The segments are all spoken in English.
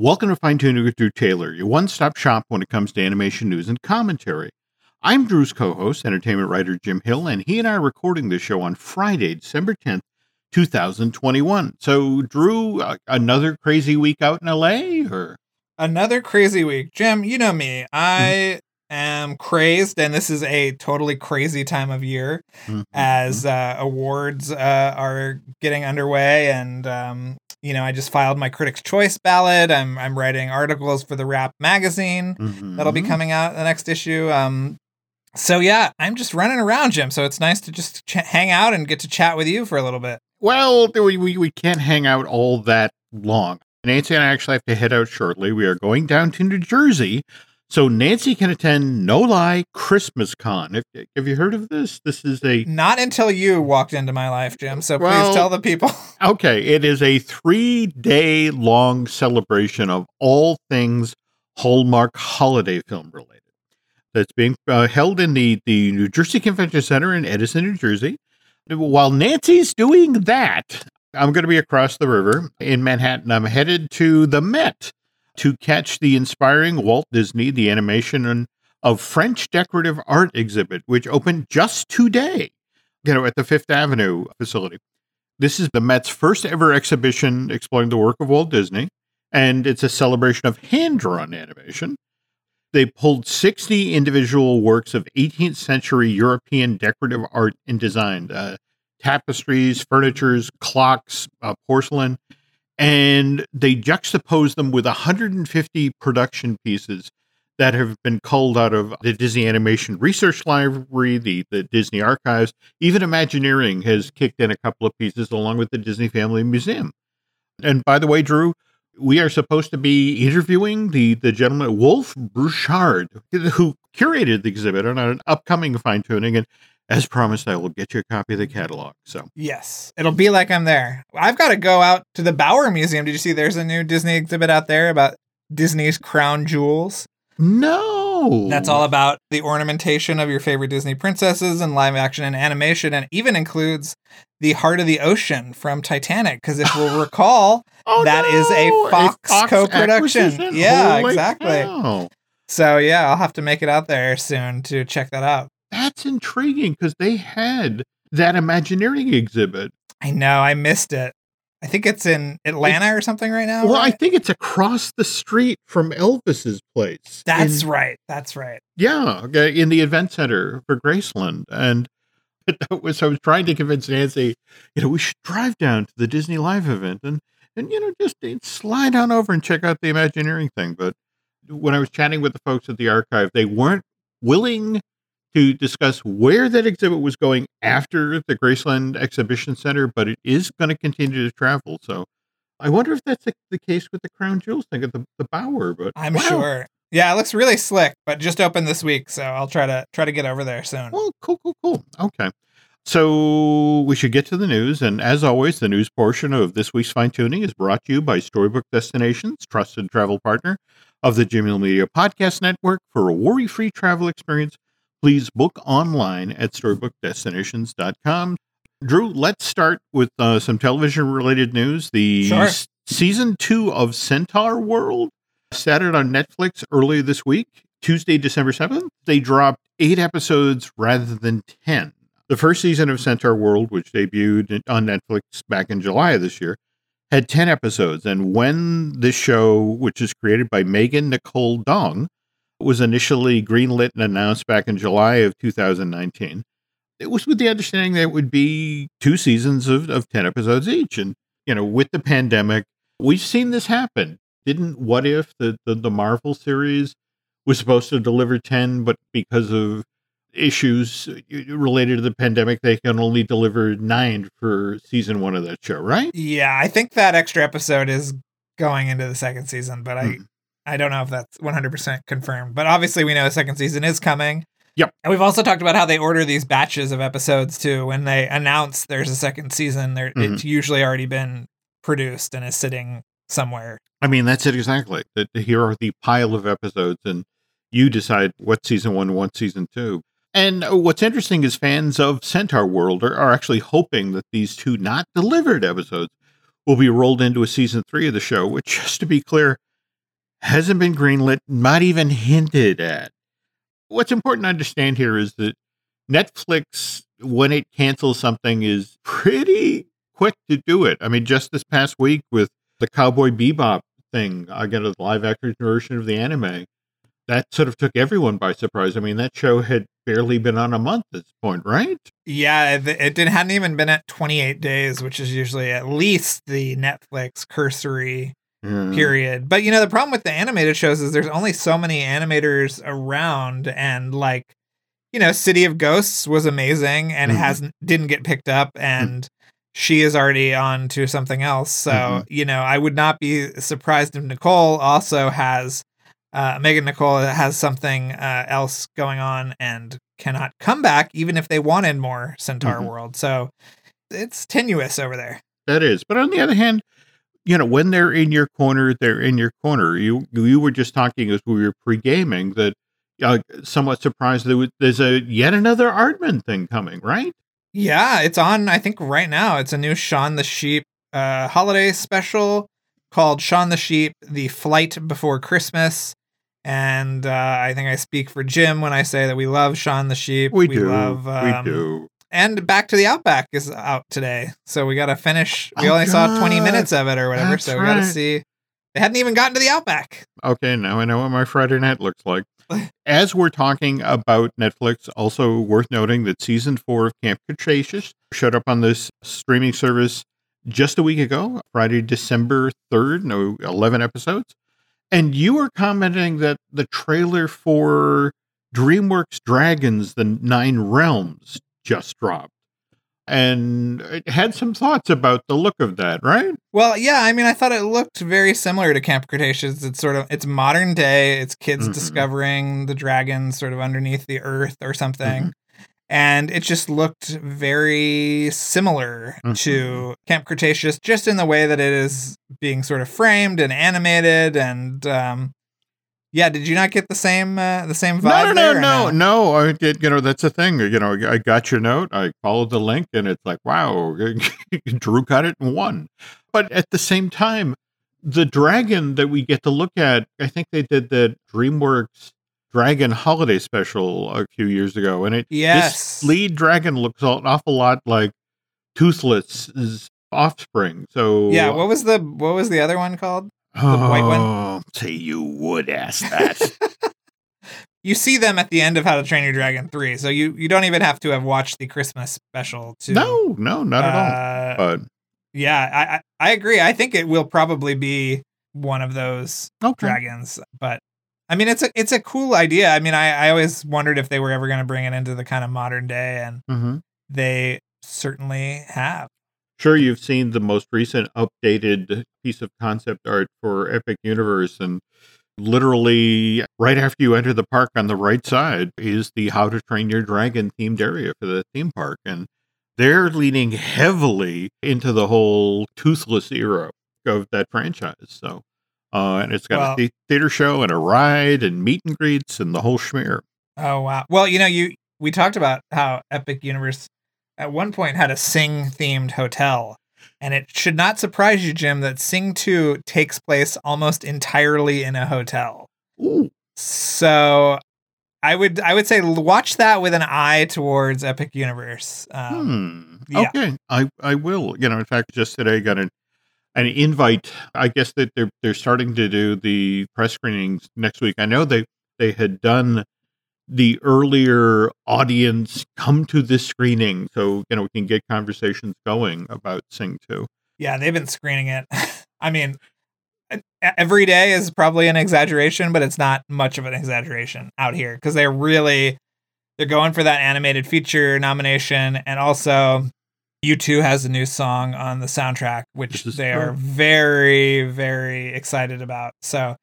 Welcome to Fine Tuning with Drew Taylor, your one stop shop when it comes to animation news and commentary. I'm Drew's co host, entertainment writer Jim Hill, and he and I are recording this show on Friday, December 10th, 2021. So, Drew, uh, another crazy week out in LA? or Another crazy week. Jim, you know me. I am crazed, and this is a totally crazy time of year Mhm, as uh, awards uh, are getting underway. And, um, you know, I just filed my Critics' Choice ballot. I'm, I'm writing articles for the Wrap magazine mhm, that'll be mhm. coming out in the next issue. Um, so, yeah, I'm just running around, Jim. So it's nice to just ch- hang out and get to chat with you for a little bit. Well, we, we, we can't hang out all that long. Nancy and I actually have to head out shortly. We are going down to New Jersey. So Nancy can attend No Lie Christmas Con. Have, have you heard of this? This is a Not until you walked into my life, Jim. So Well- please tell the people. okay. It is a three day long celebration of all things Hallmark holiday film related. That's being uh, held in the the New Jersey Convention Center in Edison, New Jersey. While Nancy's doing that, I'm going to be across the river in Manhattan. I'm headed to the Met to catch the inspiring Walt Disney, the animation of French decorative art exhibit, which opened just today, you know, at the Fifth Avenue facility. This is the Met's first ever exhibition exploring the work of Walt Disney, and it's a celebration of hand drawn animation. They pulled 60 individual works of 18th century European decorative art and design uh, tapestries, furnitures, clocks, uh, porcelain, and they juxtapose them with 150 production pieces that have been culled out of the Disney Animation Research Library, the, the Disney Archives. Even Imagineering has kicked in a couple of pieces along with the Disney Family Museum. And by the way, Drew, we are supposed to be interviewing the, the gentleman, Wolf Burchard, who curated the exhibit on an upcoming fine tuning. And as promised, I will get you a copy of the catalog. So, Yes, it'll be like I'm there. I've got to go out to the Bauer Museum. Did you see there's a new Disney exhibit out there about Disney's crown jewels? no. That's all about the ornamentation of your favorite Disney princesses and live action and animation, and even includes the Heart of the Ocean from Titanic. Because if we'll recall, Oh, That is a no! Fox co-production. Yeah, Holy exactly. cow. so yeah, I'll have to make it out there soon to check that out. That's intriguing because they had that Imagineering exhibit. I know I missed it. I think it's in Atlanta or something right now. well, I think it's across the street from Elvis's place. that's in, right. That's right. Yeah, in the event center for Graceland. And that was, I was trying to convince Nancy, you know, we should drive down to the Disney Live event and, and you know, just eh, slide on over and check out the Imagineering thing. But when I was chatting with the folks at the archive, they weren't willing to discuss where that exhibit was going after the Graceland Exhibition Center, but it is going to continue to travel. So I wonder if that's the, the case with the Crown Jewels thing at the, the Bower. But I'm wow. sure. Yeah, it looks really slick, but just opened this week, so I'll try to try to get over there soon. Well, cool, cool, cool. Okay. So we should get to the news. And as always, the news portion of this week's fine tuning is brought to you by Storybook Destinations, trusted travel partner of the Jimmy Media Podcast Network. For a worry free travel experience, please book online at storybookdestinations.com. Drew, let's start with uh, some television related news. The Sure. s- season two of Centaur World started on Netflix earlier this week, Tuesday, December 7th. They dropped eight episodes rather than 10. The first season of Centaur World, which debuted on Netflix back in July of this year, had 10 episodes. And when this show, which is created by Megan Nicole Dong, was initially greenlit and announced back in July of 2019, it was with the understanding that it would be two seasons of, of 10 episodes each. And, you know, with the pandemic, we've seen this happen. Didn't What If, the, the, the Marvel series, was supposed to deliver 10, but because of issues related to the pandemic, they can only deliver nine for season one of that show, right? Yeah, I think that extra episode is going into the second season, but I Hmm. I don't know if that's 100% confirmed. But obviously we know a second season is coming. Yep. And we've also talked about how they order these batches of episodes too. When they announce there's a second season, there Mm-hmm. it's usually already been produced and is sitting somewhere. I mean, that's it exactly. That here are the pile of episodes, and you decide what season one, what season two. And what's interesting is fans of Centaur World are, are actually hoping that these two not delivered episodes will be rolled into a season three of the show, which, just to be clear, hasn't been greenlit, not even hinted at. What's important to understand here is that Netflix, when it cancels something, is pretty quick to do it. I mean, just this past week with the Cowboy Bebop thing, I got a live action version of the anime. That sort of took everyone by surprise. I mean, that show had barely been on a month at this point, right? Yeah, it, hadn't even been at 28 days, which is usually at least the Netflix cursory Yeah. period. But you know, the problem with the animated shows is there's only so many animators around, and like, you know, City of Ghosts was amazing and Mhm. hasn't didn't get picked up, and she is already on to something else. So Mhm. you know, I would not be surprised if Nicole also has. Uh, Megan Nicole has something uh, else going on and cannot come back, even if they wanted more Centaur Mhm. World. So it's tenuous over there. That is. But on the other hand, you know, when they're in your corner, they're in your corner. You you were just talking as we were pre gaming that uh, somewhat surprised there was, there's a yet another Aardman thing coming, right? Yeah, it's on. I think right now it's a new Shaun the Sheep uh, holiday special called Shaun the Sheep: The Flight Before Christmas. And uh, I think I speak for Jim when I say that we love Shaun the Sheep. We, do. love. Um, we do. And Back to the Outback is out today, so we got to finish. We Oh, only saw twenty minutes of it or whatever, That's so we got to right. see. They hadn't even gotten to the Outback. Okay, now I know what my Friday night looks like. As we're talking about Netflix, also worth noting that season four of Camp Cretaceous showed up on this streaming service just a week ago, Friday, December 3rd, no, 11 episodes. And you were commenting that the trailer for DreamWorks Dragons, The Nine Realms, just dropped. And it had some thoughts about the look of that, right? Well, yeah, I mean, I thought it looked very similar to Camp Cretaceous. It's sort of it's modern day. It's kids Mhm. discovering the dragons sort of underneath the earth or something. Mhm. And it just looked very similar Mhm. to Camp Cretaceous, just in the way that it is being sort of framed and animated. And um, yeah, did you not get the same uh, the same vibe? No, no, no, no, no. I did. You know, that's the thing. You know, I got your note. I followed the link, and it's like, wow, Drew got it and won. But at the same time, the dragon that we get to look at, I think they did the DreamWorks Dragon Holiday Special a few years ago, and it Yes. this lead dragon looks an awful lot like Toothless's offspring. So Yeah, what was the what was the other one called? Oh, white one? Say you would ask that. you see them at the end of How to Train Your Dragon 3. So you you don't even have to have watched the Christmas special to no, no, not at all. uh, But yeah, I, I I agree. I think it will probably be one of those okay. dragons. But I mean it's a it's a cool idea. I mean I, I always wondered if they were ever gonna bring it into the kind of modern day and hmm they certainly have. Sure, you've seen the most recent updated piece of concept art for Epic Universe, and literally right after you enter the park on the right side is the How to Train Your Dragon themed area for the theme park. And they're leaning heavily into the whole toothless era of that franchise. So, uh, and it's got Well- a the- theater show and a ride and meet and greets and the whole schmear. Oh wow. Well, you know, you we talked about how Epic Universe at one point had a Sing themed hotel. And it should not surprise you, Jim, that Sing 2 takes place almost entirely in a hotel. Ooh, So I would I would say watch that with an eye towards Epic Universe. Um, Hmm. yeah. Okay, I I will. You know, in fact, just today I got an an invite. I guess that they're they're starting to do the press screenings next week. I know they they had done the earlier audience come to this screening, so you know we can get conversations going about Sing Two. Yeah, they've been screening it. I mean, every day is probably an exaggeration, but it's not much of an exaggeration out here because they're really they're going for that animated feature nomination, and also U2 has a new song on the soundtrack, which they are very very excited about. So.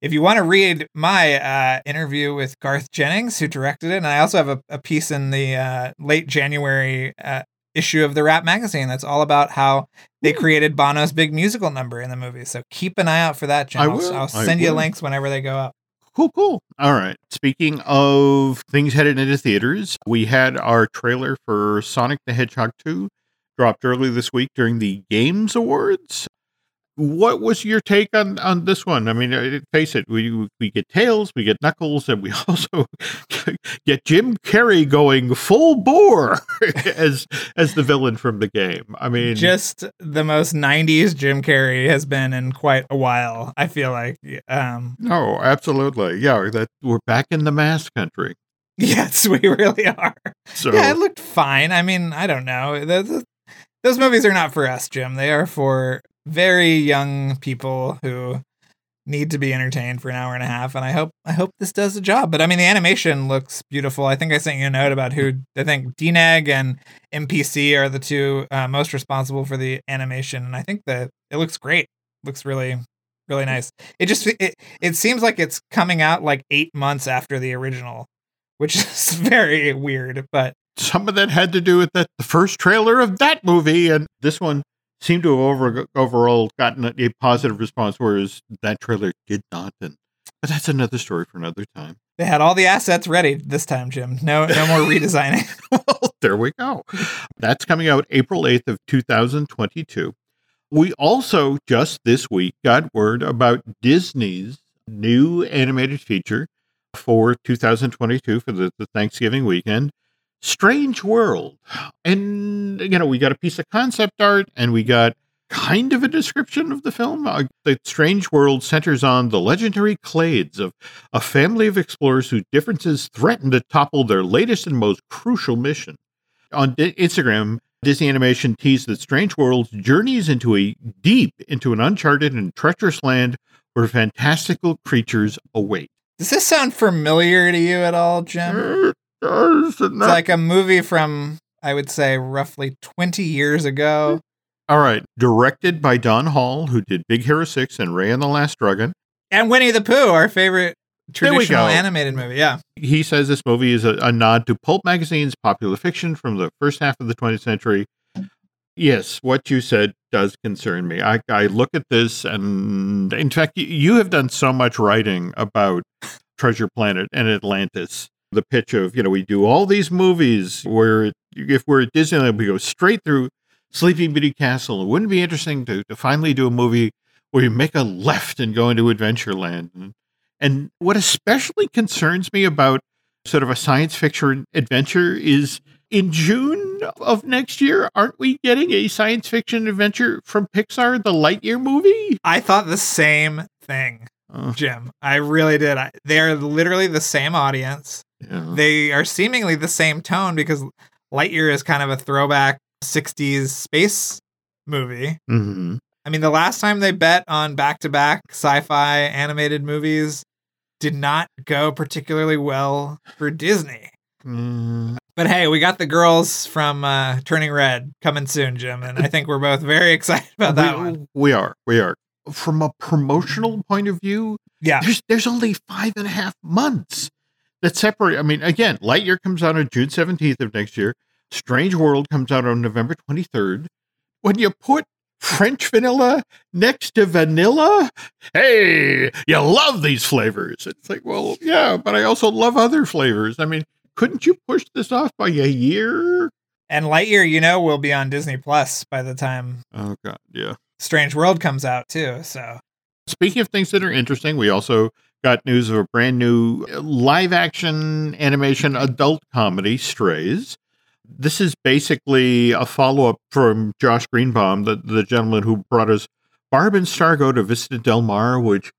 If you want to read my uh, interview with Garth Jennings, who directed it, and I also have a, a piece in the uh, late January uh, issue of the Wrap magazine that's all about how they created Bono's big musical number in the movie. So keep an eye out for that, Jim. I I'll. I'll I send you will. links whenever they go up. Cool, cool. All right. Speaking of things headed into theaters, we had our trailer for Sonic the Hedgehog 2 dropped early this week during the Games Awards. What was your take on on this one? I mean, face it, we we get Tails, we get Knuckles, and we also get Jim Carrey going full bore as as the villain from the game. I mean, just the most '90s Jim Carrey has been in quite a while. I feel like, um, no, absolutely, yeah, that we're back in the mask country. Yes, we really are. So yeah, it looked fine. I mean, I don't know. Those movies are not for us, Jim. They are for very young people who need to be entertained for an hour and a half and i hope i hope this does the job. But i mean the animation looks beautiful. I think i sent you a note about who i think dneg and mpc are the two uh, most responsible for the animation and i think that it looks great. Looks really really nice. It just it, it seems like it's coming out like eight months after the original which is very weird but some of that had to do with that the first trailer of that movie and this one seemed to have over, overall gotten a, a positive response, whereas that trailer did not. And but that's another story for another time. They had all the assets ready this time, Jim. No, no more redesigning. well, there we go. That's coming out April eighth of two thousand twenty-two. We also just this week got word about Disney's new animated feature for 2022 for the, the Thanksgiving weekend. Strange World. And, you know, we got a piece of concept art and we got kind of a description of the film. Uh, the Strange World centers on the legendary Clades of a family of explorers whose differences threaten to topple their latest and most crucial mission. On D- Instagram, Disney Animation teased that Strange Worlds journeys into a deep into an uncharted and treacherous land where fantastical creatures await. Does this sound familiar to you at all, Jim? It's like a movie from, I would say, roughly 20 years ago. All right. Directed by Don Hall, who did Big Hero 6 and Raya and the Last Dragon. And Winnie the Pooh, our favorite traditional animated movie. Yeah. He says this movie is a, a, nod to pulp magazines, popular fiction from the first half of the 20th century. Yes, what you said does concern me. I, I look at this, and in fact, you have done so much writing about Treasure Planet and Atlantis the pitch of, you know, we do all these movies where if we're at Disneyland, we go straight through Sleeping Beauty Castle. It wouldn't be interesting to, to finally do a movie where you make a left and go into Adventureland. And, and what especially concerns me about sort of a science fiction adventure is in June of next year, aren't we getting a science fiction adventure from Pixar, the Lightyear movie? I thought the same thing, uh, Jim. I really did. I, they are literally the same audience. Yeah. They are seemingly the same tone because Lightyear is kind of a throwback 60s space movie. Mm-hmm. I mean, the last time they bet on back to back sci fi animated movies did not go particularly well for Disney. Mm. But hey, we got the girls from uh, Turning Red coming soon, Jim, and I think we're both very excited about that we, one. We are. We are. From a promotional point of view, yeah, there's there's only five and a half months that separate. I mean, again, Lightyear comes out on June 17th of next year. Strange World comes out on November 23rd. When you put French vanilla next to vanilla, hey, you love these flavors. It's like, well, yeah, but I also love other flavors. I mean, couldn't you push this off by a year? And Lightyear, you know, will be on Disney Plus by the time. Oh God, yeah. Strange World comes out too. So, speaking of things that are interesting, we also got news of a brand new uh, live action animation adult comedy, Strays. This is basically a follow up from Josh Greenbaum, the, the gentleman who brought us Barb and Star Go to Vista Del Mar, which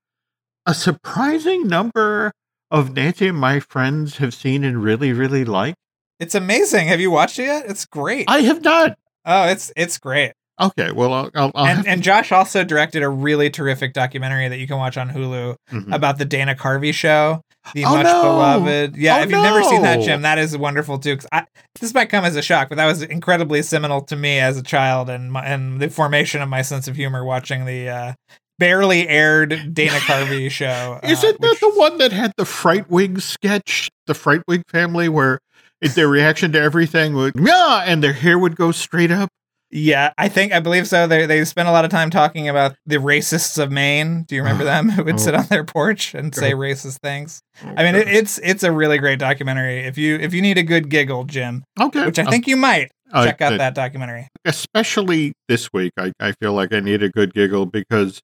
a surprising number of Nancy and my friends have seen and really, really like. It's amazing. Have you watched it yet? It's great. I have not. Oh, it's it's great. Okay, well, I'll, I'll, I'll and, and, Josh also directed a really terrific documentary that you can watch on Hulu mm-hmm. about the Dana Carvey show, the oh, much no. beloved. Yeah, oh, if you've no. never seen that, Jim, that is wonderful too. I, this might come as a shock, but that was incredibly seminal to me as a child and my, and the formation of my sense of humor watching the uh, barely aired Dana Carvey show. Uh, Isn't that which... the one that had the Frightwig sketch, the Frightwig family, where their reaction to everything would yeah, and their hair would go straight up? Yeah, I think I believe so. They they spent a lot of time talking about the racists of Maine. Do you remember them who would sit oh. on their porch and say racist things? I mean, it, it's it's a really great documentary. If you if you need a good giggle, Jim, okay, which I think you might. Uh, check out uh, that documentary. especially this week. I, I feel like I need a good giggle because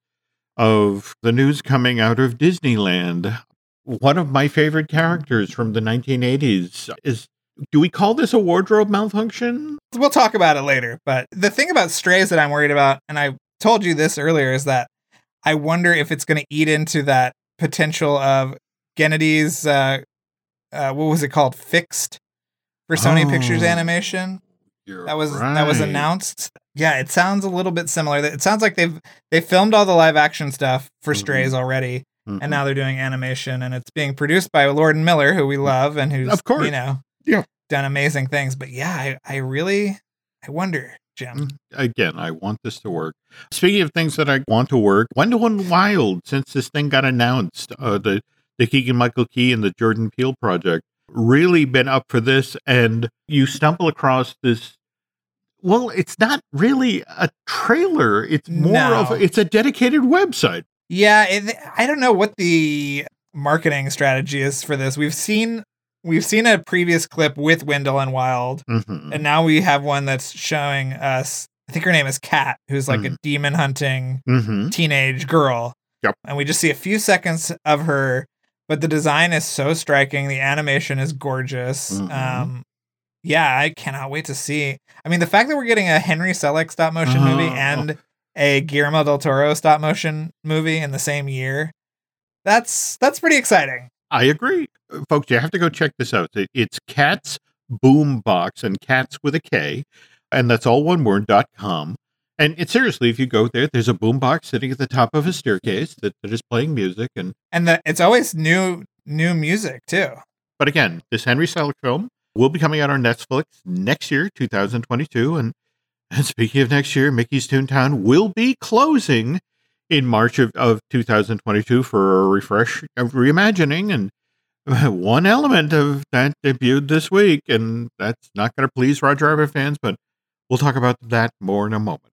of the news coming out of Disneyland. One of my favorite characters from the 1980s is. Do we call this a wardrobe malfunction? We'll talk about it later. But the thing about strays that I'm worried about, and I told you this earlier, is that I wonder if it's going to eat into that potential of Genndy's, uh, uh, what was it called? Fixed for Sony Pictures Oh, Animation. That was that was announced. Yeah, it sounds a little bit similar. It sounds like they've they filmed all the live action stuff for Mhm. Strays already, Mhm. and now they're doing animation, and it's being produced by Lord and Miller, who we love and who's Of course. you know Yeah. done amazing things. But yeah, I, I really I wonder, Jim. Mm, Again, I want this to work. Speaking of things that I want to work, Wendell and Wild, since this thing got announced, uh, the the Keegan Michael Key and the Jordan Peele project, really been up for this. And you stumble across this. Well, it's not really a trailer. It's more of it's a dedicated website. Yeah, it, I don't know what the marketing strategy is for this. We've seen we've seen a previous clip with Wendell and Wild, Mhm. and now we have one that's showing us. I think her name is Kat, who's like a Mhm. demon hunting Mhm. teenage girl. Yep. And we just see a few seconds of her, but the design is so striking. The animation is gorgeous. Mhm. Um, yeah, I cannot wait to see. I mean, the fact that we're getting a Henry Selick stop motion movie Oh. and a Guillermo del Toro stop motion movie in the same year, that's that's pretty exciting. I agree, Uh, folks. You have to go check this out. It's Cats Boombox and Cats with a K, and that's all one word. dot com. And it seriously, if you go there, there's a boombox sitting at the top of a staircase that, that is playing music. And And the, it's always new new music too. but again, this Henry Selick film will be coming out on Netflix next year, 2022. And, and speaking of next year, Mickey's Toontown will be closing in March of, of 2022 for a refresh of reimagining. And one element of that debuted this week, and that's not going to please Roger Rabbit fans, but we'll talk about that more in a moment.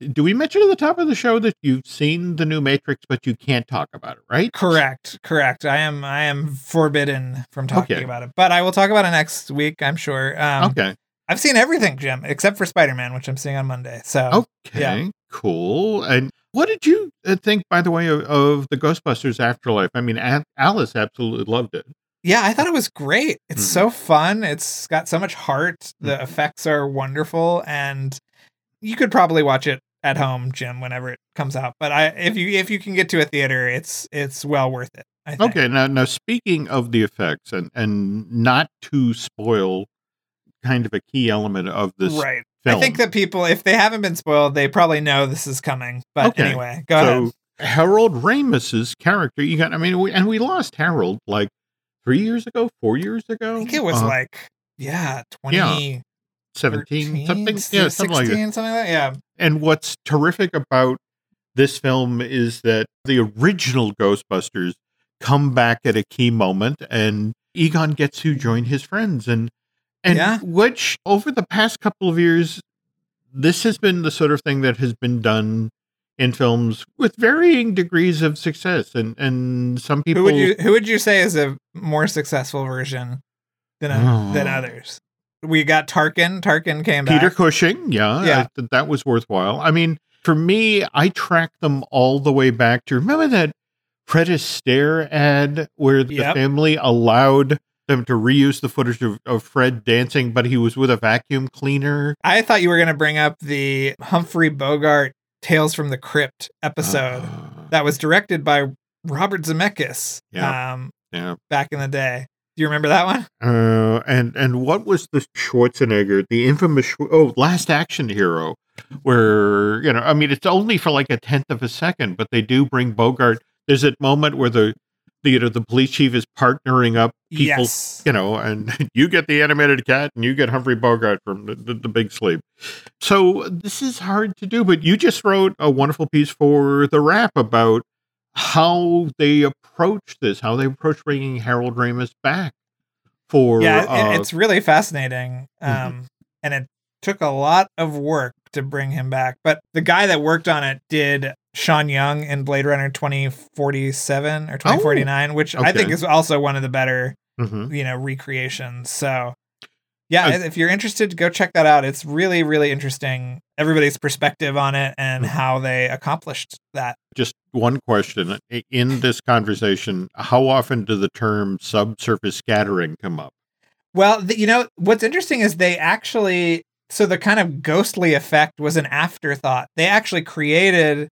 Do we mention at the top of the show that you've seen the new Matrix, but you can't talk about it, right? Correct, correct. I am I am forbidden from talking Okay. about it, but I will talk about it next week. I'm sure. Um, Okay. I've seen everything, Jim, except for Spider Man, which I'm seeing on Monday. So Okay. yeah. Cool. And what did you uh, think, by the way, of, of the Ghostbusters Afterlife? I mean, Alice absolutely loved it. yeah, I thought it was great. It's Mhm. so fun. It's got so much heart. The Mhm. effects are wonderful, and you could probably watch it at home, Jim, whenever it comes out. But I, if you if you can get to a theater, it's it's well worth it. I think. Okay. Now, now speaking of the effects, and and not to spoil kind of a key element of this right. film. I think that people, if they haven't been spoiled, they probably know this is coming. But Okay. anyway, go ahead. so Harold Ramis's character, you got. I mean, we, and we lost Harold like three years ago, four years ago. I think it was Uh, like yeah, twenty Yeah, seventeen something. Yeah, something like that. something like that. Yeah. And what's terrific about this film is that the original Ghostbusters come back at a key moment and Egon gets to join his friends and and Yeah. which over the past couple of years this has been the sort of thing that has been done in films with varying degrees of success and and some people Who would you who would you say is a more successful version than a, than Oh. others? We got Tarkin. Tarkin came back. Peter back. Cushing, yeah, Yeah. I that was worthwhile. I mean, for me, I track them all the way back to remember that Fred Astaire ad where the Yep. family allowed them to reuse the footage of, of Fred dancing, but he was with a vacuum cleaner. I thought you were going to bring up the Humphrey Bogart Tales from the Crypt episode Uh, that was directed by Robert Zemeckis. Yeah. Um, yeah. back in the day. Do you remember that one? Uh, and and what was the Schwarzenegger, the infamous oh Last Action Hero, where you know I mean it's only for like a tenth of a second, but they do bring Bogart. There's that moment where the the, you know, the police chief is partnering up people, yes. you know, and you get the animated cat and you get Humphrey Bogart from the, the, the Big Sleep. So this is hard to do, but you just wrote a wonderful piece for the Wrap about how they approach this, how they approach bringing Harold Ramis back for yeah, it- uh, it's really fascinating. Um, Mhm. and it took a lot of work to bring him back. But the guy that worked on it did Sean Young in Blade Runner 2047 or 2049, which I think is also one of the better, mhm. you know, recreations. So yeah, Uh, if you're interested, go check that out. It's really, really interesting. Everybody's perspective on it and Mhm. how they accomplished that. One question in this conversation how often do the term subsurface scattering come up Well, you know, what's interesting is they actually, so the kind of ghostly effect was an afterthought. They actually created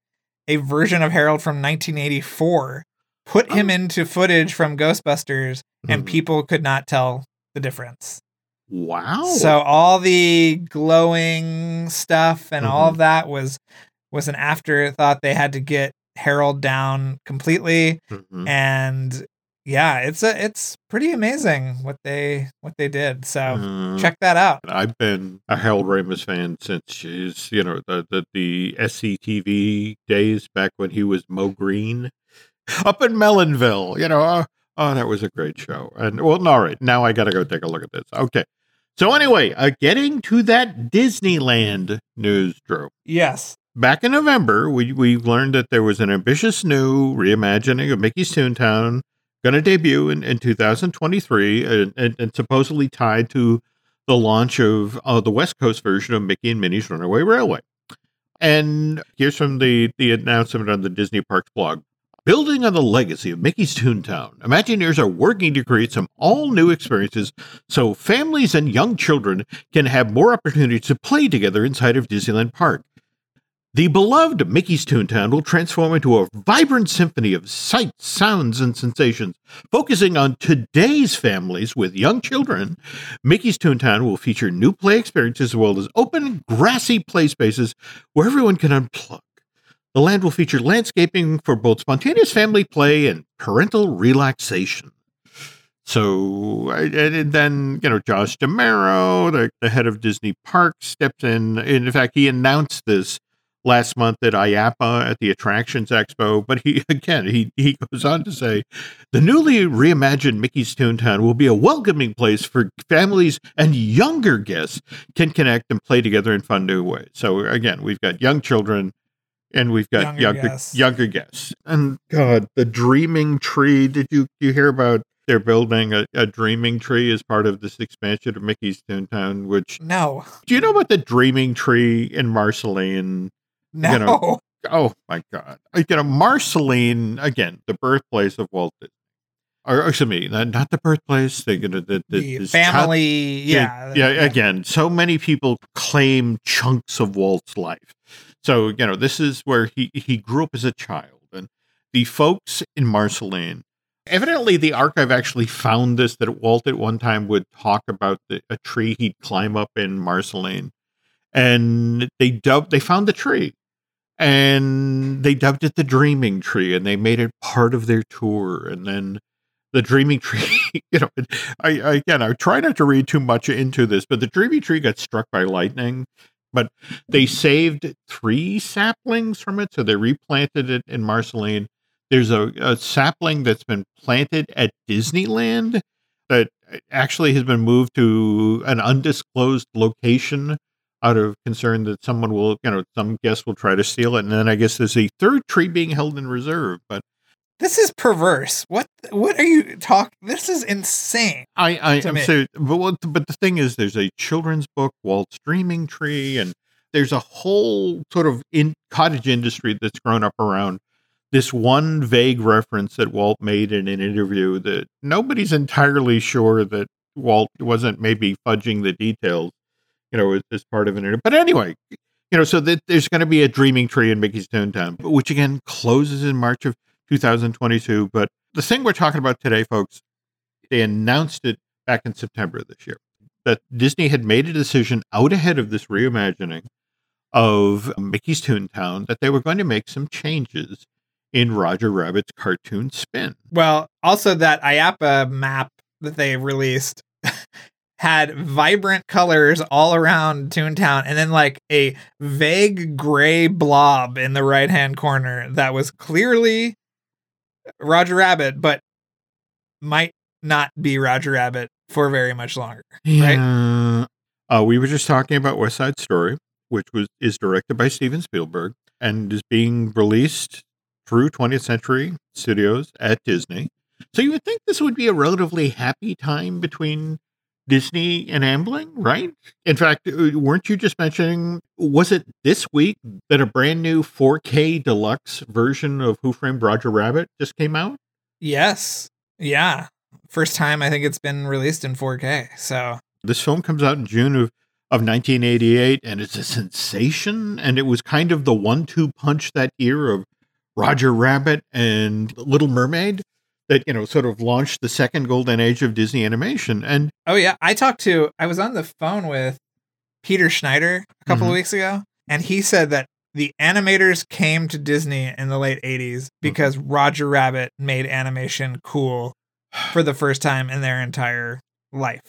a version of Harold from 1984, put him Oh. into footage from Ghostbusters, and Mhm. people could not tell the difference. wow So all the glowing stuff and all Mm-hmm. of that was was an afterthought. They had to get Harold down completely Mhm. and yeah, it's a it's pretty amazing what they what they did. So Uh, check that out. I've been a Harold Ramis fan since his, you know, the, the the SCTV days back when he was Moe Green up in Melonville. You know, oh, oh, that was a great show. And well, all right, now I got to go take a look at this. Okay, so anyway, uh, getting to that Disneyland news, Drew. Yes. Back in November, we we learned that there was an ambitious new reimagining of Mickey's Toontown going to debut in, in 2023 and, and, and supposedly tied to the launch of uh, the West Coast version of Mickey and Minnie's Runaway Railway. And here's from the, the announcement on the Disney Parks blog. Building on the legacy of Mickey's Toontown, Imagineers are working to create some all new experiences so families and young children can have more opportunities to play together inside of Disneyland Park. The beloved Mickey's Toontown will transform into a vibrant symphony of sights, sounds, and sensations, focusing on today's families with young children. Mickey's Toontown will feature new play experiences as well as open, grassy play spaces where everyone can unplug. The land will feature landscaping for both spontaneous family play and parental relaxation. So, and then, you know, Josh D'Amaro, the, the head of Disney Parks, steps in. In fact, he announced this last month at IAAPA at the Attractions Expo. But he, again, he, he goes on to say the newly reimagined Mickey's Toontown will be a welcoming place for families and younger guests can connect and play together in fun new ways. So, again, we've got young children and we've got Younger younger guests. younger guests. And God, the dreaming tree. Did you you hear about they're building a, a dreaming tree as part of this expansion of Mickey's Toontown? Which No. do you know about the dreaming tree in Marceline? No. You know, Oh my God! I- You know, Marceline again, the birthplace of Walt Disney. Or, excuse me, not, the birthplace. The, you know, the, the, the this child- family, yeah. yeah, again, so many people claim chunks of Walt's life. So, you know, this is where he, he grew up as a child. And the folks in Marceline, evidently the archive actually found this that Walt at one time would talk about the, a tree he'd climb up in Marceline. And they dubbed, they found the tree and they dubbed it the dreaming tree and they made it part of their tour. And then the dreaming tree, you know, I, I again, I try not to read too much into this, but the dreaming tree got struck by lightning. But they saved three saplings from it, so they replanted it in Marceline. There's a, a sapling that's been planted at Disneyland that uh, actually has been moved to an undisclosed location out of concern that someone will, you know, some guest will try to steal it. And then I guess there's a third tree being held in reserve. But This is perverse. What what are you talking? This is insane. I, I am so, but what, but the thing is, there's a children's book, Walt's Dreaming Tree, and there's a whole sort of in cottage industry that's grown up around this one vague reference that Walt made in an interview that nobody's entirely sure that Walt wasn't maybe fudging the details, you know, as, part of an interview. But anyway, you know, so that there's going to be a Dreaming Tree in Mickey's Toontown, which again closes in March of 2022. But the thing we're talking about today, folks, they announced it back in September this year that Disney had made a decision out ahead of this reimagining of Mickey's Toontown that they were going to make some changes in Roger Rabbit's cartoon spin. Well, also that IAAPA map that they released had vibrant colors all around Toontown and then like a vague gray blob in the right hand corner that was clearly Roger Rabbit, but might not be Roger Rabbit for very much longer. Right? Yeah. Uh, we were just talking about West Side Story, which was is directed by Steven Spielberg and is being released through 20th Century Studios at Disney. So you would think this would be a relatively happy time between Disney and Amblin, right? In fact, uh, weren't you just mentioning, was it this week that a brand new 4K deluxe version of Who Framed Roger Rabbit just came out? Yes. Yeah. First time I think it's been released in 4K. So This film comes out in June of, of 1988 and it's a sensation. And it was kind of the one two punch that year of Roger Rabbit and Little Mermaid that, you know, sort of launched the second golden age of Disney animation. And Oh yeah, I talked to I was on the phone with Peter Schneider a couple Mhm. of weeks ago, and he said that the animators came to Disney in the late 80s because Roger Rabbit made animation cool for the first time in their entire life.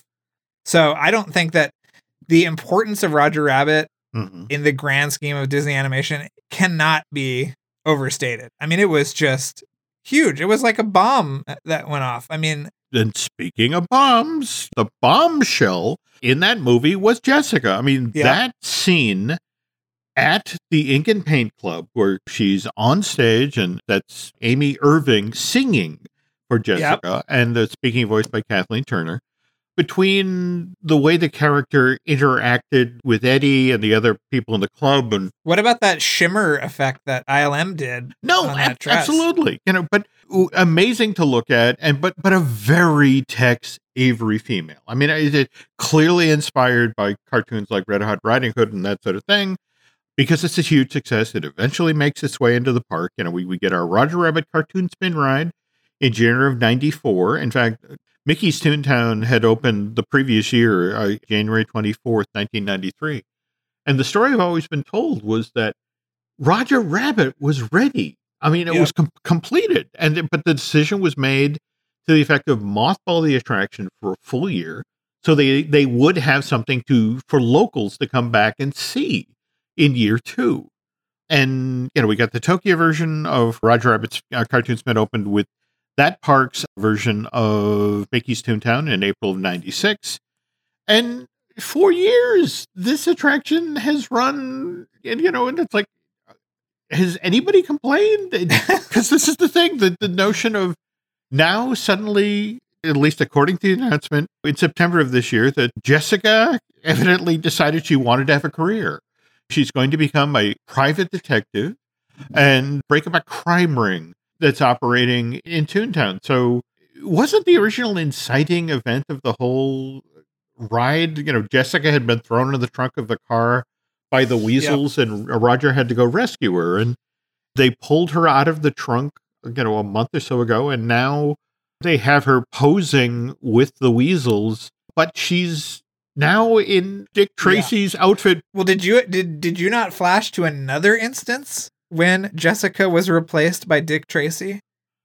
So I don't think that the importance of Roger Rabbit Mhm. in the grand scheme of Disney animation cannot be overstated. I mean, it was just huge. It was like a bomb uh, that went off. I mean, And speaking of bombs, the bombshell in that movie was Jessica. I mean, Yeah. that scene at the Ink and Paint Club where she's on stage and that's Amy Irving singing for Jessica and the speaking voice by Kathleen Turner. Between the way the character interacted with Eddie and the other people in the club and what about that shimmer effect that ILM did? no, ab- absolutely. You know, but ooh, amazing to look at, and but but a very Tex Avery female. I mean, it, it clearly inspired by cartoons like Red Hot Riding Hood and that sort of thing. Because it's a huge success, it eventually makes its way into the park. You know, we, we get our Roger Rabbit cartoon spin ride in January of '94. In fact, Mickey's Toontown had opened the previous year, uh, January 24th, 1993. And the story I've always been told was that Roger Rabbit was ready. I mean, it Yep. was com- completed, and but the decision was made to the effect of mothball the attraction for a full year, so they they would have something to for locals to come back and see in year two. And you know, we got the Tokyo version of Roger Rabbit's uh, Cartoon Spin opened with that park's version of Mickey's Toontown in April of '96, and for years this attraction has run. And you know, and it's like, has anybody complained? Because this is the thing the the notion of now suddenly. At least according to the announcement in September of this year, that Jessica evidently decided she wanted to have a career. She's going to become a private detective and break up a crime ring that's operating in Toontown. So, wasn't the original inciting event of the whole ride? You know, Jessica had been thrown in the trunk of the car by the weasels, and Roger had to go rescue her. And they pulled her out of the trunk, you know, a month or so ago, and now they have her posing with the weasels, but she's now in Dick Tracy's outfit Well, did you did did you not flash to another instance when Jessica was replaced by Dick Tracy?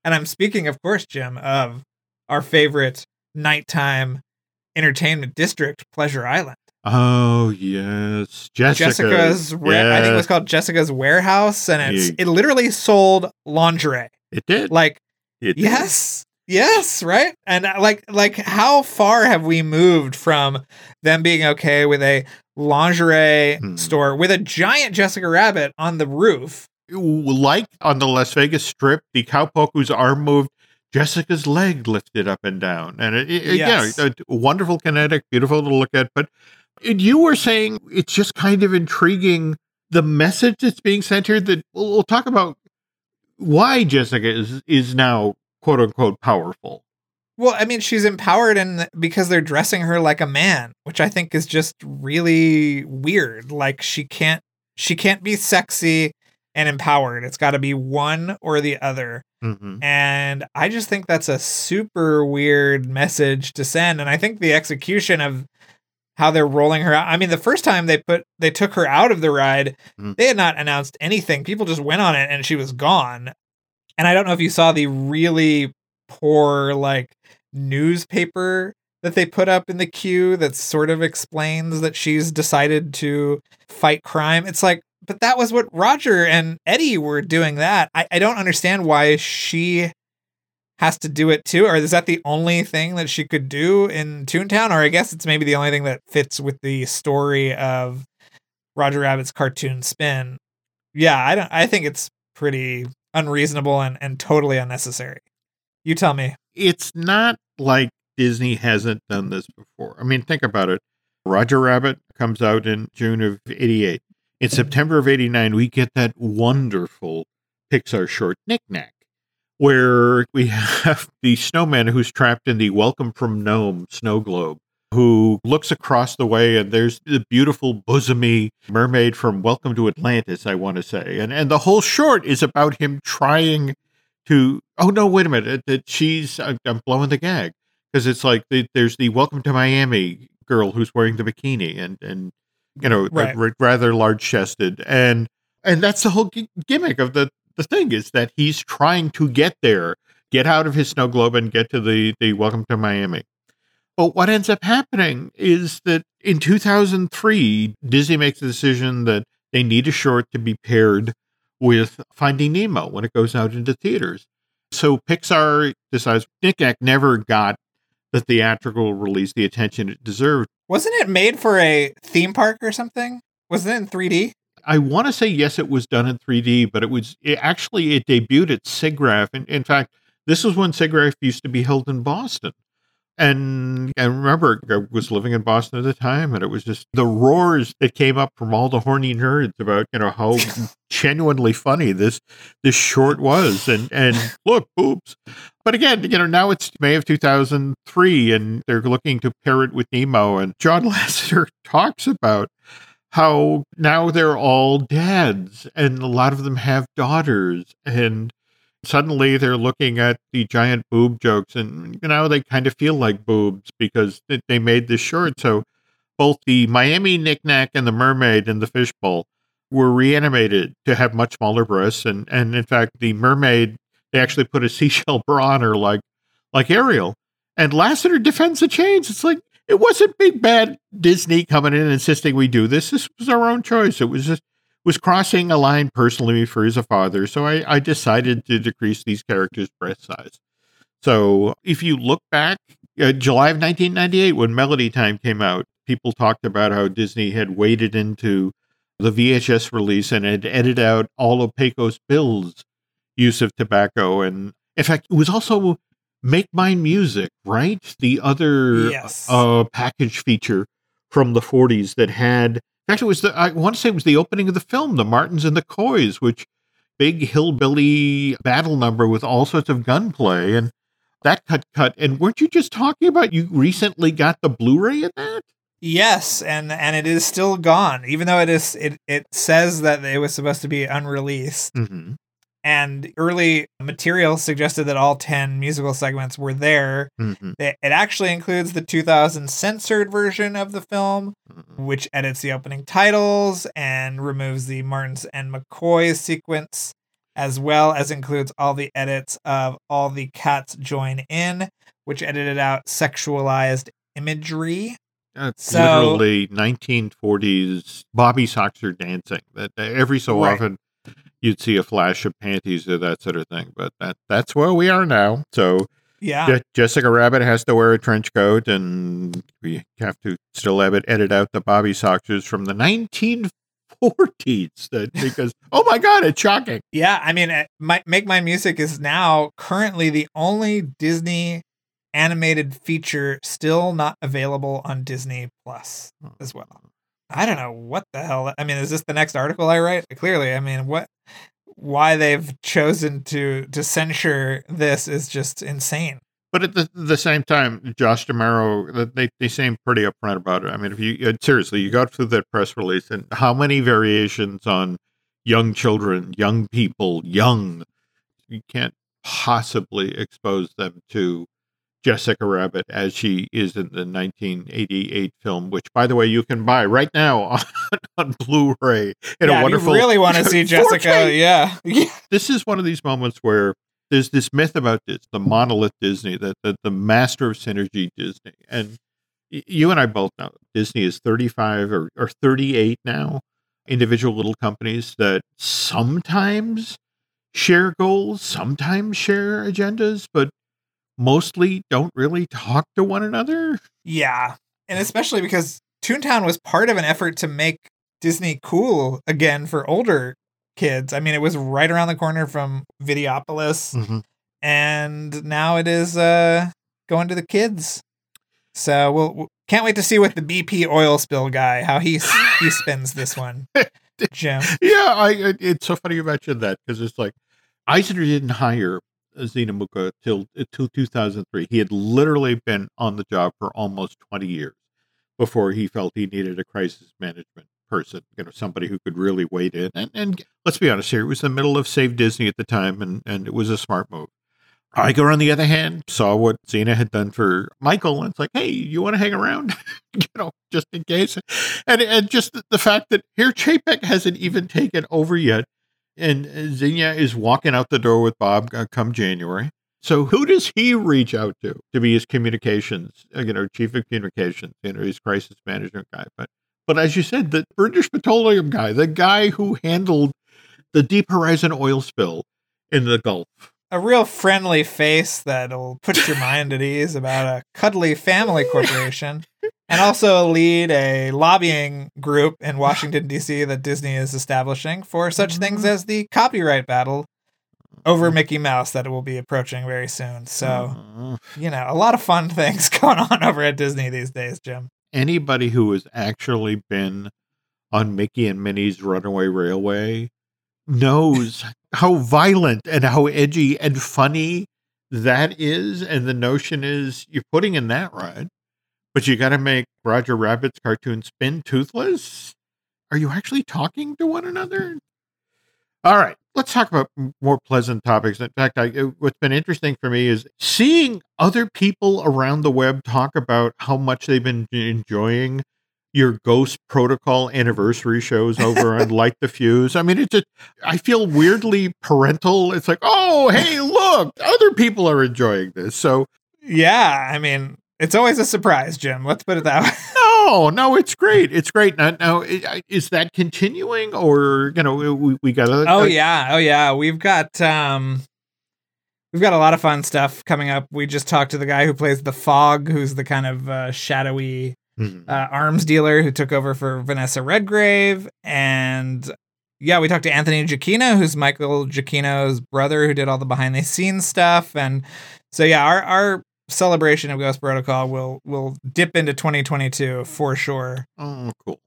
And I'm speaking, of course, Jim, of our favorite nighttime entertainment district, Pleasure Island. Oh yes, Jessica. Jessica's, I think it was called Jessica's Warehouse, and it's Yeah. it literally sold lingerie. It did. Like It did. Yes. Yes, right? And uh, like like how far have we moved from them being okay with a lingerie Hmm. store with a giant Jessica Rabbit on the roof? Like on the Las Vegas Strip, the cowpoke whose arm moved, Jessica's leg lifted up and down, and it, it, Yes. yeah, a wonderful kinetic, beautiful to look at. But you were saying it's just kind of intriguing the message that's being sent here. That we'll, we'll talk about why Jessica is is now quote unquote powerful. Well, I mean, she's empowered and because they're dressing her like a man, which I think is just really weird. Like she can't she can't be sexy and empowered. It's got to be one or the other. hmm And I just think that's a super weird message to send. And I think the execution of how they're rolling her out. I mean, the first time they put they took her out of the ride, Mm. they had not announced anything. People just went on it and she was gone. And I don't know if you saw the really poor like newspaper that they put up in the queue that sort of explains that she's decided to fight crime. It's like, but that was what Roger and Eddie were doing that. I, I don't understand why she has to do it too. Or is that the only thing that she could do in Toontown? Or I guess it's maybe the only thing that fits with the story of Roger Rabbit's cartoon spin. Yeah, I don't I think it's pretty unreasonable and, and totally unnecessary. You tell me. It's not like Disney hasn't done this before. I mean, think about it. Roger Rabbit comes out in June of 88. In September of 89, we get that wonderful Pixar short, Knick Knack, where we have the snowman who's trapped in the Welcome from Nome snow globe, who looks across the way and there's the beautiful bosomy mermaid from Welcome to Atlantis, I want to say. And and the whole short is about him trying to oh no, wait a minute, that she's I'm, I'm blowing the gag because it's like the, there's the Welcome to Miami girl who's wearing the bikini and and you know Right. r- rather large chested and and that's the whole gi- gimmick of the the thing is that he's trying to get there, get out of his snow globe and get to the the Welcome to Miami. But what ends up happening is that in 2003, Disney makes the decision that they need a short to be paired with Finding Nemo when it goes out into theaters. So Pixar decides Knick Knack never got the theatrical release the attention it deserved. Wasn't it made for a theme park or something? Wasn't it in 3D? I want to say yes, it was done in 3D, but it was it actually it debuted at SIGGRAPH. In, in fact, this was when SIGGRAPH used to be held in Boston. And I remember I was living in Boston at the time, and it was just the roars that came up from all the horny nerds about you know how genuinely funny this this short was, and and look boobs. But again, you know now it's May of 2003, and they're looking to pair it with Nemo, and John Lasseter talks about how now they're all dads and a lot of them have daughters and suddenly they're looking at the giant boob jokes and you know they kind of feel like boobs because they- made this short. So both the miami knickknack and the mermaid and the fishbowl were reanimated to have much smaller breasts and and in fact the mermaid they actually put a seashell bra on her like like ariel and lasseter defends the change it's like it wasn't big bad Disney coming in and insisting we do this. This was our own choice. It was just was crossing a line personally for as a father. So I, I decided to decrease these characters' breast size. So if you look back, uh, July of 1998, when Melody Time came out, people talked about how Disney had waded into the VHS release and had edited out all of Pecos Bill's use of tobacco. And in fact, it was also Make Mine Music, right? The other Yes. uh, package feature from the 40s that had, actually, it was the, I want to say it was the opening of the film, The Martins and the Coys, which big hillbilly battle number with all sorts of gunplay. And that cut, cut. And weren't you just talking about you recently got the Blu ray of that? Yes, and and it is still gone, even though it is it it says that it was supposed to be unreleased. Mm-hmm. And early material suggested that all ten musical segments were there. Mm-hmm. It, actually includes the 2000 censored version of the film, which edits the opening titles and removes the Martins and McCoy sequence, as well as includes all the edits of all the cats join in, which edited out sexualized imagery. That's So- literally 1940s Bobby Soxer dancing. That that every so Right. often you'd see a flash of panties or that sort of thing. But that that's where we are now. So Yeah. Je- Jessica Rabbit has to wear a trench coat, and we have to still have it edit out the Bobby Soxers from the 1940s. That because oh my god, it's shocking. Yeah, I mean, uh, my, Make My Music is now currently the only Disney animated feature still not available on Disney Plus as well. I don't know what the hell. I mean, is this the next article I write? Clearly, I mean, what why they've chosen to to censure this is just insane. But at the, the same time, Josh D'Amaro, they, they seem pretty upfront about it. I mean, if you uh, seriously, you got through that press release and how many variations on young children, young people, young, you can't possibly expose them to Jessica Rabbit as she is in the 1988 film, which, by the way, you can buy right now on, on Blu ray in yeah, a wonderful. you really want to see Jessica, yeah. This is one of these moments where there's this myth about this, the monolith Disney, that the, the master of synergy Disney. And you and I both know Disney is 35 or, or 38 now, individual little companies that sometimes share goals, sometimes share agendas, but mostly don't really talk to one another. Yeah. And especially because Toontown was part of an effort to make Disney cool again for older kids. I mean, it was right around the corner from Videopolis, Mm-hmm. and now it is uh, going to the kids. So we'll, we'll can't wait to see what the BP oil spill guy how he he spins this one, Jim. Yeah, I, it's so funny you mentioned that because it's like Eisner didn't hire Zenia Mucha till uh, till 2003. He had literally been on the job for almost 20 years before he felt he needed a crisis management person, you know, somebody who could really wade in. And, and let's be honest here, it was the middle of Save Disney at the time, and, and it was a smart move. Iger, on the other hand, saw what Zenia had done for Michael, and it's like, hey, you want to hang around? you know, just in case. And and just the, the fact that here Chapek hasn't even taken over yet, and Zenia is walking out the door with Bob uh, come January. So who does he reach out to to be his communications, uh, you know, chief of communications, you know, his crisis management guy? But but as you said, the British Petroleum guy, the guy who handled the Deep Horizon oil spill in the Gulf. A real friendly face that'll put your mind at ease about a cuddly family corporation, and also lead a lobbying group in Washington D.C. that Disney is establishing for such things as the copyright battle over Mickey Mouse that will be approaching very soon. So Uh, you know, a lot of fun things going on over at Disney these days, Jim. anybody who has actually been on Mickey and Minnie's Runaway Railway knows how violent and how edgy and funny that is. And the notion is you're putting in that ride, but you got to make Roger Rabbit's cartoon spin toothless. Are you actually talking to one another? All right, let's talk about more pleasant topics. In fact, I, uh, what's been interesting for me is seeing other people around the web talk about how much they've been enjoying your Ghost Protocol anniversary shows over on Light the Fuse. I mean, it's just, I feel weirdly parental. It's like, oh, hey, look, other people are enjoying this. So, Yeah, I mean, it's always a surprise, Jim. Let's put it that way. no, no, it's great. It's great. Now, now is that continuing or, you know, we, we got to. Oh yeah, oh yeah. We've got um we've got a lot of fun stuff coming up. We just talked to the guy who plays the fog, who's the kind of uh, shadowy Mhm. uh, arms dealer who took over for Vanessa Redgrave. And yeah, we talked to Anthony Giacchino, who's Michael Giacchino's brother, who did all the behind the scenes stuff. And so yeah, our our celebration of Ghost Protocol will will dip into 2022 for sure. Oh, cool.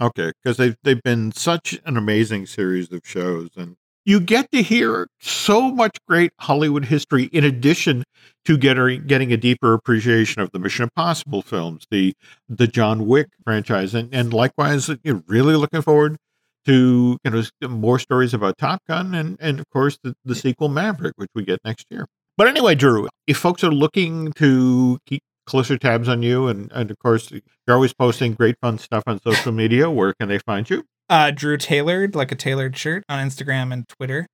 Okay, because they've they've been such an amazing series of shows, and you get to hear so much great Hollywood history in addition to getting getting a deeper appreciation of the Mission Impossible films, the the John Wick franchise, and and likewise, you're really looking forward to you know more stories about Top Gun, and and of course the, the sequel Maverick, which we get next year. But anyway, Drew, if folks are looking to keep closer tabs on you, and and of course you're always posting great fun stuff on social media. Where can they find you? Uh, Drew tailored like a tailored shirt on Instagram and Twitter.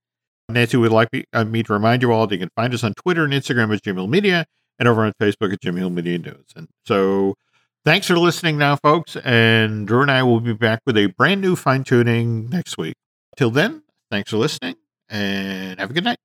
Nancy would like me, uh, me to remind you all that you can find us on Twitter and Instagram as Jim Hill Media and over on Facebook at Jim Hill Media News. And so thanks for listening now, folks. And Drew and I will be back with a brand new fine tuning next week. Till then, thanks for listening and have a good night.